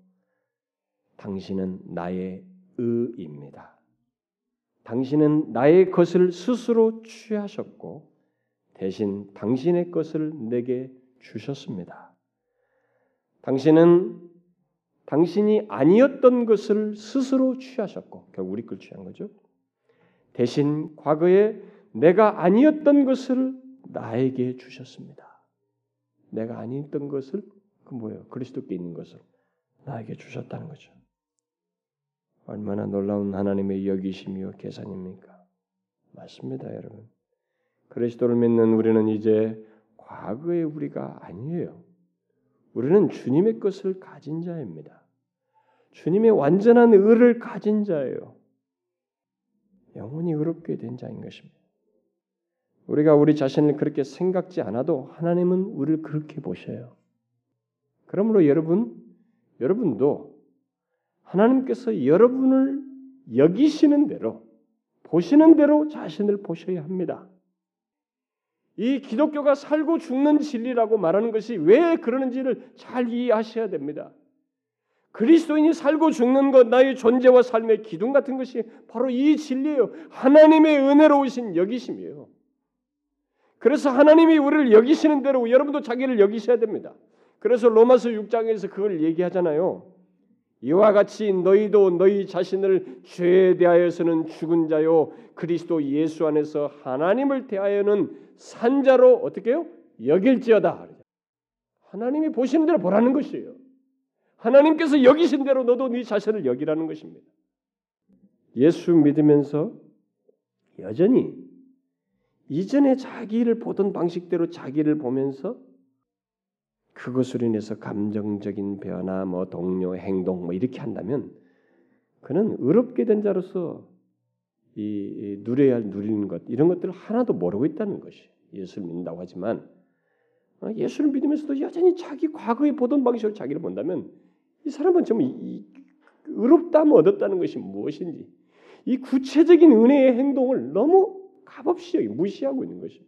당신은 나의 의입니다. 당신은 나의 것을 스스로 취하셨고 대신 당신의 것을 내게 주셨습니다. 당신은 당신이 아니었던 것을 스스로 취하셨고 결국 우리 걸 취한 거죠. 대신 과거에 내가 아니었던 것을 나에게 주셨습니다. 내가 아니었던 것을 그 뭐예요? 그리스도께 있는 것을 나에게 주셨다는 거죠. 얼마나 놀라운 하나님의 여기심이요 계산입니까? 맞습니다, 여러분. 그리스도를 믿는 우리는 이제 과거의 우리가 아니에요. 우리는 주님의 것을 가진 자입니다. 주님의 완전한 의를 가진 자예요. 영원히 의롭게 된 자인 것입니다. 우리가 우리 자신을 그렇게 생각지 않아도 하나님은 우리를 그렇게 보셔요. 그러므로 여러분, 여러분도 하나님께서 여러분을 여기시는 대로, 보시는 대로 자신을 보셔야 합니다. 이 기독교가 살고 죽는 진리라고 말하는 것이 왜 그러는지를 잘 이해하셔야 됩니다. 그리스도인이 살고 죽는 것, 나의 존재와 삶의 기둥 같은 것이 바로 이 진리예요. 하나님의 은혜로우신 여기심이에요. 그래서 하나님이 우리를 여기시는 대로 여러분도 자기를 여기셔야 됩니다. 그래서 로마서 6장에서 그걸 얘기하잖아요. 이와 같이 너희도 너희 자신을 죄에 대하여서는 죽은 자요 그리스도 예수 안에서 하나님을 대하여는 산자로 어떻게 해요? 여길지어다. 하나님이 보시는 대로 보라는 것이에요. 하나님께서 여기신 대로 너도 네 자신을 여기라는 것입니다. 예수 믿으면서 여전히 이전에 자기를 보던 방식대로 자기를 보면서 그것으로 인해서 감정적인 변화, 뭐 동료 행동 뭐 이렇게 한다면 그는 의롭게 된 자로서 이 누려야 할 누리는 것 이런 것들을 하나도 모르고 있다는 것이 예수를 믿는다고 하지만 어, 예수를 믿으면서도 여전히 자기 과거에 보던 방식으로 자기를 본다면 이 사람은 좀 의롭다면 얻었다는 것이 무엇인지 이 구체적인 은혜의 행동을 너무 값없이 무시하고 있는 것이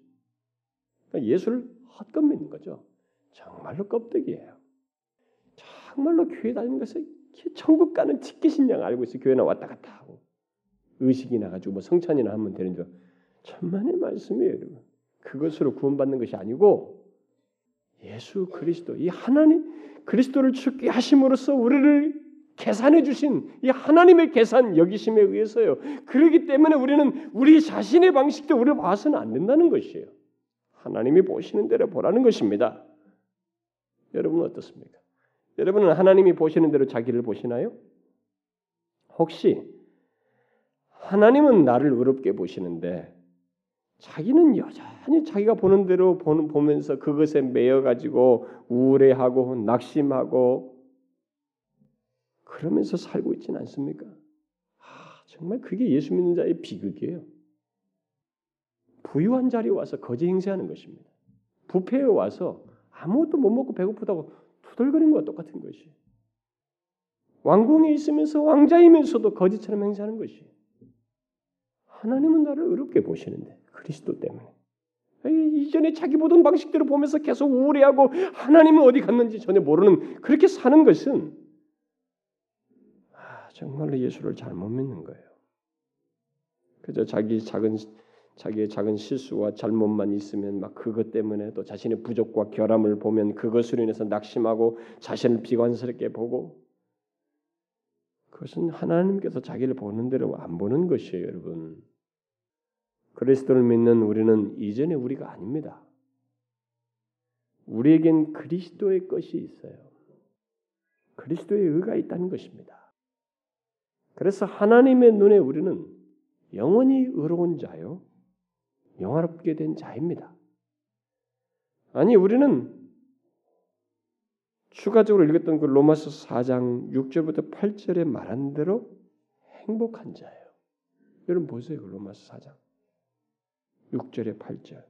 그러니까 예수를 헛것 믿는 거죠. 정말로 껍데기예요. 정말로 교회 다니는 것을 천국 가는 티켓인 양 알고 있어 교회나 왔다 갔다 하고 의식이 나 가지고 뭐 성찬이나 하면 되는 줄 천만의 말씀이에요, 여러분. 그것으로 구원받는 것이 아니고 예수 그리스도 이 하나님 그리스도를 죽게 하심으로써 우리를 계산해 주신 이 하나님의 계산 여기심에 의해서요. 그러기 때문에 우리는 우리 자신의 방식대 우리를 봐서는 안 된다는 것이에요. 하나님이 보시는 대로 보라는 것입니다. 여러분은 어떻습니까? 여러분은 하나님이 보시는 대로 자기를 보시나요? 혹시 하나님은 나를 의롭게 보시는데 자기는 여전히 자기가 보는 대로 보면서 그것에 매여 가지고 우울해하고 낙심하고 그러면서 살고 있지는 않습니까? 아, 정말 그게 예수 믿는 자의 비극이에요. 부유한 자리에 와서 거지 행세하는 것입니다. 부패에 와서 아무것도 못 먹고 배고프다고 투덜거리는 것과 똑같은 것이. 왕궁에 있으면서 왕자이면서도 거지처럼 행세하는 것이. 하나님은 나를 어렵게 보시는데 그리스도 때문에. 이전에 자기 보던 방식대로 보면서 계속 우울해하고 하나님은 어디 갔는지 전혀 모르는 그렇게 사는 것은 정말로 예수를 잘못 믿는 거예요. 그저 자기 작은 자기의 작은 실수와 잘못만 있으면 막 그것 때문에 또 자신의 부족과 결함을 보면 그것으로 인해서 낙심하고 자신을 비관스럽게 보고 그것은 하나님께서 자기를 보는 대로 안 보는 것이에요, 여러분. 그리스도를 믿는 우리는 이전에 우리가 아닙니다. 우리에겐 그리스도의 것이 있어요. 그리스도의 의가 있다는 것입니다. 그래서 하나님의 눈에 우리는 영원히 의로운 자요, 영화롭게 된 자입니다. 아니 우리는 추가적으로 읽었던 그 로마서 4장 6절부터 8절에 말한 대로 행복한 자예요. 여러분 보세요. 그 로마서 4장 6절에 8절.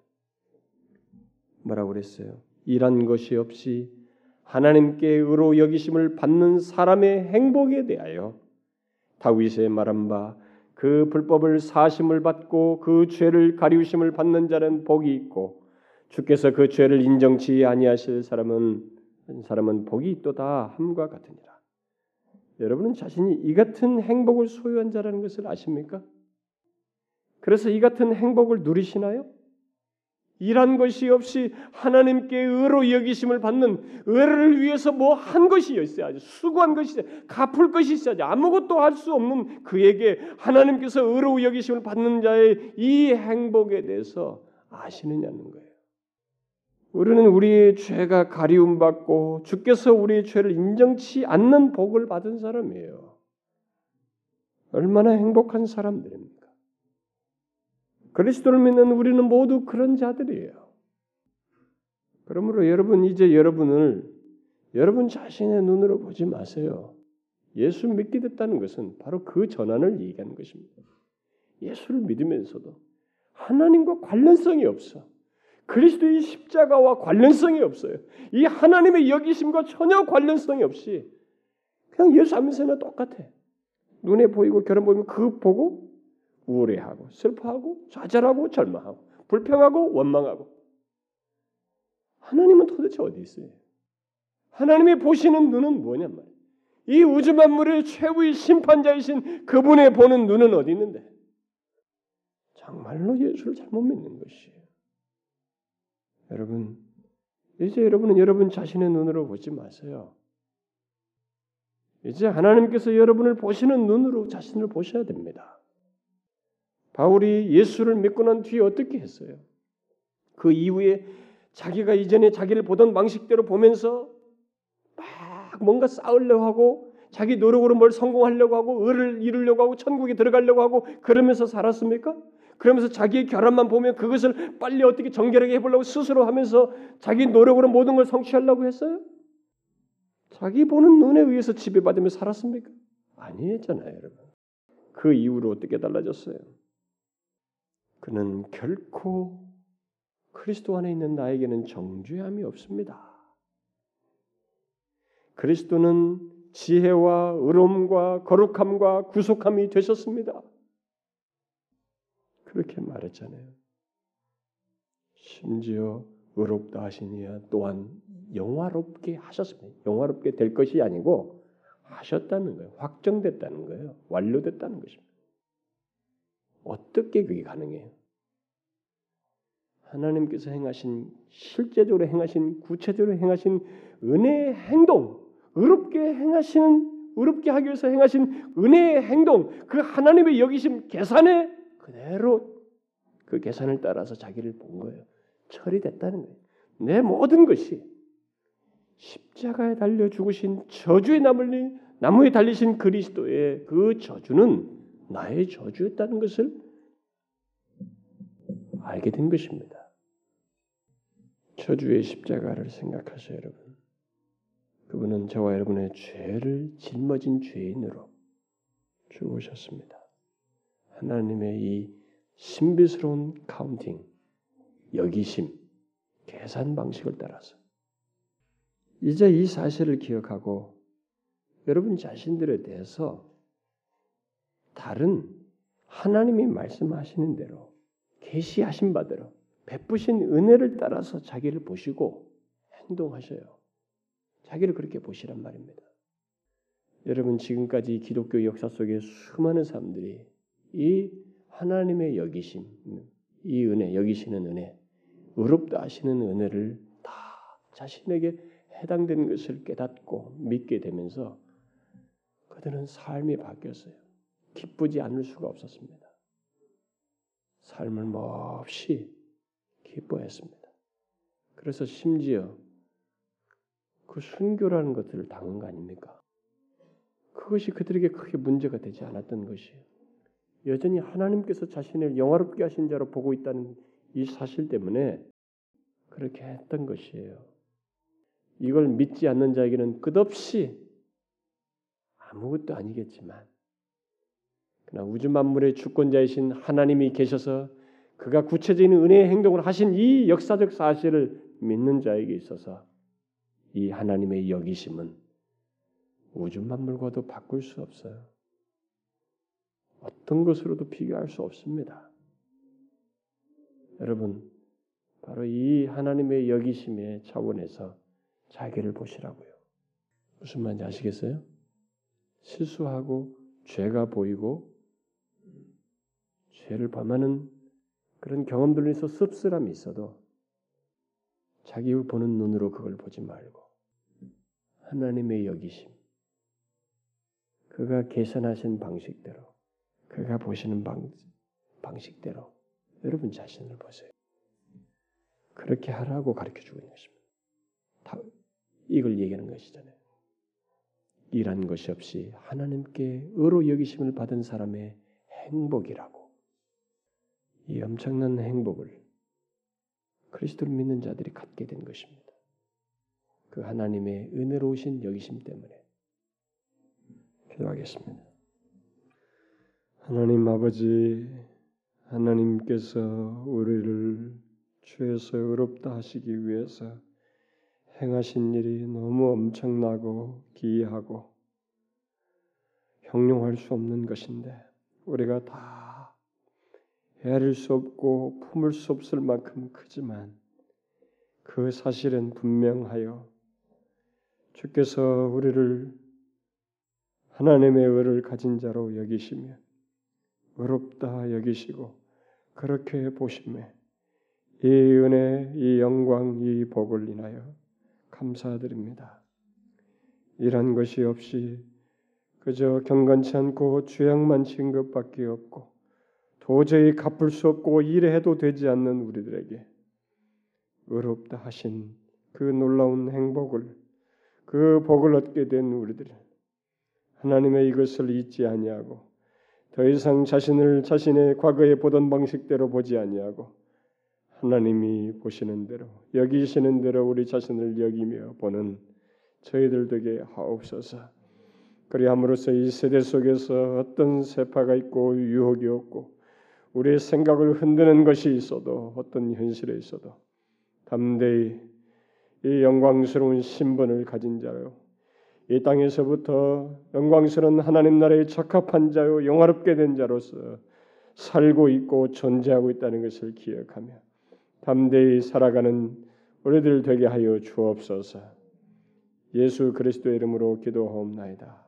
뭐라고 그랬어요? 일한 것이 없이 하나님께 의로 여기심을 받는 사람의 행복에 대하여 다윗의 말한 바 그 불법을 사심을 받고 그 죄를 가리우심을 받는 자는 복이 있고 주께서 그 죄를 인정치 아니하실 사람은 사람은 복이 있도다 함과 같으니라. 여러분은 자신이 이 같은 행복을 소유한 자라는 것을 아십니까? 그래서 이 같은 행복을 누리시나요? 일한 것이 없이 하나님께 의로 여기심을 받는 의를 위해서 뭐 한 것이 있어야지 수고한 것이 갚을 것이 있어야지 아무것도 할 수 없는 그에게 하나님께서 의로 여기심을 받는 자의 이 행복에 대해서 아시느냐는 거예요. 우리는 우리의 죄가 가리움 받고 주께서 우리의 죄를 인정치 않는 복을 받은 사람이에요. 얼마나 행복한 사람들입니까? 그리스도를 믿는 우리는 모두 그런 자들이에요. 그러므로 여러분 이제 여러분을 여러분 자신의 눈으로 보지 마세요. 예수 믿게 됐다는 것은 바로 그 전환을 얘기하는 것입니다. 예수를 믿으면서도 하나님과 관련성이 없어. 그리스도의 십자가와 관련성이 없어요. 이 하나님의 여기심과 전혀 관련성이 없이 그냥 예수 안 믿으면 똑같아. 눈에 보이고 결혼 보이면 그 보고 우울해하고 슬퍼하고 좌절하고 절망하고 불평하고 원망하고 하나님은 도대체 어디 있어요? 하나님이 보시는 눈은 뭐냔 말이에요. 이 우주 만물의 최후의 심판자이신 그분의 보는 눈은 어디 있는데? 정말로 예수를 잘못 믿는 것이에요. 여러분, 이제 여러분은 여러분 자신의 눈으로 보지 마세요. 이제 하나님께서 여러분을 보시는 눈으로 자신을 보셔야 됩니다. 바울이 예수를 믿고 난 뒤에 어떻게 했어요? 그 이후에 자기가 이전에 자기를 보던 방식대로 보면서 막 뭔가 싸우려고 하고 자기 노력으로 뭘 성공하려고 하고 의를 이루려고 하고 천국에 들어가려고 하고 그러면서 살았습니까? 그러면서 자기의 결함만 보면 그것을 빨리 어떻게 정결하게 해보려고 스스로 하면서 자기 노력으로 모든 걸 성취하려고 했어요? 자기 보는 눈에 의해서 지배받으며 살았습니까? 아니었잖아요, 여러분. 그 이후로 어떻게 달라졌어요? 그는 결코 그리스도 안에 있는 나에게는 정죄함이 없습니다. 그리스도는 지혜와 의로움과 거룩함과 구속함이 되셨습니다. 그렇게 말했잖아요. 심지어 의롭다 하시니야 또한 영화롭게 하셨습니다. 영화롭게 될 것이 아니고 하셨다는 거예요. 확정됐다는 거예요. 완료됐다는 것입니다. 어떻게 그게 가능해요? 하나님께서 행하신 실제적으로 행하신 구체적으로 행하신 은혜의 행동, 의롭게 행하시는 의롭게 하기 위해서 행하신 은혜의 행동, 그 하나님의 여기심 계산에 그대로 그 계산을 따라서 자기를 본 거예요. 처리됐다는 거예요. 내 모든 것이 십자가에 달려 죽으신 저주의 나물 나무에 달리신 그리스도의 그 저주는 나의 저주였다는 것을 알게 된 것입니다. 저주의 십자가를 생각하세요, 여러분. 그분은 저와 여러분의 죄를 짊어진 죄인으로 죽으셨습니다. 하나님의 이 신비스러운 counting, 여기심, 계산 방식을 따라서 이제 이 사실을 기억하고 여러분 자신들에 대해서 다른 하나님이 말씀하시는 대로 계시하신 바대로 베푸신 은혜를 따라서 자기를 보시고 행동하셔요. 자기를 그렇게 보시란 말입니다. 여러분 지금까지 기독교 역사 속에 수많은 사람들이 이 하나님의 여기심, 이 은혜, 여기시는 은혜, 의롭다 하시는 은혜를 다 자신에게 해당된 것을 깨닫고 믿게 되면서 그들은 삶이 바뀌었어요. 기쁘지 않을 수가 없었습니다. 삶을 몹시 기뻐했습니다. 그래서 심지어 그 순교라는 것들을 당한 거 아닙니까? 그것이 그들에게 크게 문제가 되지 않았던 것이에요. 여전히 하나님께서 자신을 영화롭게 하신 자로 보고 있다는 이 사실 때문에 그렇게 했던 것이에요. 이걸 믿지 않는 자에게는 끝없이 아무것도 아니겠지만 그러나 우주 만물의 주권자이신 하나님이 계셔서 그가 구체적인 은혜의 행동을 하신 이 역사적 사실을 믿는 자에게 있어서 이 하나님의 여기심은 우주 만물과도 바꿀 수 없어요. 어떤 것으로도 비교할 수 없습니다. 여러분, 바로 이 하나님의 여기심의 차원에서 자기를 보시라고요. 무슨 말인지 아시겠어요? 실수하고 죄가 보이고 죄를 범하는 그런 경험들로 인해서 씁쓸함이 있어도 자기 보는 눈으로 그걸 보지 말고 하나님의 여기심, 그가 계산하신 방식대로, 그가 보시는 방, 방식대로 여러분 자신을 보세요. 그렇게 하라고 가르쳐 주고 있는 것입니다. 다 이걸 얘기하는 것이잖아요. 이란 것이 없이 하나님께 의로 여기심을 받은 사람의 행복이라고 이 엄청난 행복을 그리스도를 믿는 자들이 갖게 된 것입니다. 그 하나님의 은혜로우신 여기심 때문에 기도하겠습니다. 하나님 아버지, 하나님께서 우리를 죄에서 의롭다 하시기 위해서 행하신 일이 너무 엄청나고 기이하고 형용할 수 없는 것인데 우리가 다 헤아릴 수 없고 품을 수 없을 만큼 크지만 그 사실은 분명하여 주께서 우리를 하나님의 의를 가진 자로 여기시며 의롭다 여기시고 그렇게 보심에 이 은혜, 이 영광, 이 복을 인하여 감사드립니다. 이런 것이 없이 그저 경건치 않고 죄악만 진 것밖에 없고 도저히 갚을 수 없고 일해도 되지 않는 우리들에게 의롭다 하신 그 놀라운 행복을 그 복을 얻게 된 우리들 하나님의 이것을 잊지 아니하고 더 이상 자신을 자신의 과거에 보던 방식대로 보지 아니하고 하나님이 보시는 대로 여기시는 대로 우리 자신을 여기며 보는 저희들 되게 하옵소서. 그리함으로써 이 세대 속에서 어떤 세파가 있고 유혹이 없고 우리의 생각을 흔드는 것이 있어도 어떤 현실에 있어도 담대히 이 영광스러운 신분을 가진 자로 이 땅에서부터 영광스러운 하나님 나라에 적합한 자요 영화롭게 된 자로서 살고 있고 존재하고 있다는 것을 기억하며 담대히 살아가는 우리들 되게 하여 주옵소서. 예수 그리스도의 이름으로 기도하옵나이다.